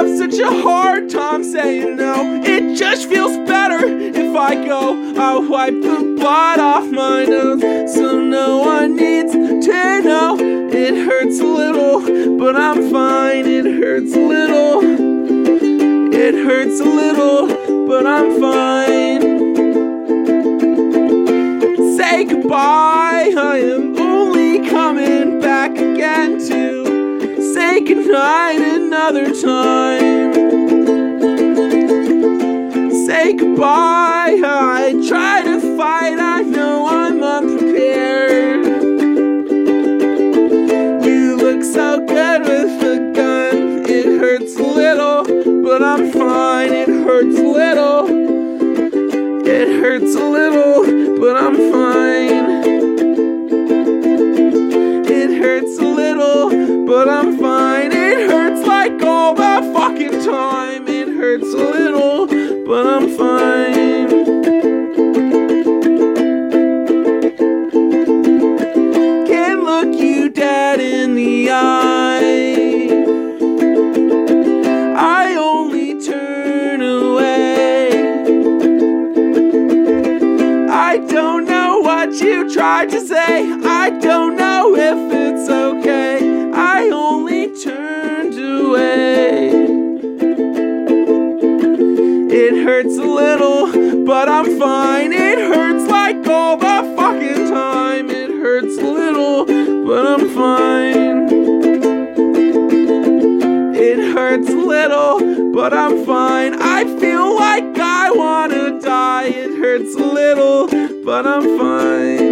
have such a hard time saying no. It just feels better if I go. I'll wipe the blood off my nose so no one needs to know. It hurts a little, but I'm fine. It hurts a little. It hurts a little, but I'm fine. Say goodbye. I am only coming back again to say goodnight another time. Say goodbye. I try to fight. I know I'm unprepared. You look so good with a gun. It hurts little, but I'm fine. It hurts little. It hurts a little, but I'm fine. It hurts a little, but I'm fine. But I'm fine. Can't look you dead in the eye. I only turn away. I don't know what you tried to say. I don't know if it's okay. I only It hurts a little, but I'm fine. It hurts like all the fucking time. It hurts a little, but I'm fine. It hurts a little, but I'm fine. I feel like I wanna die. It hurts a little, but I'm fine.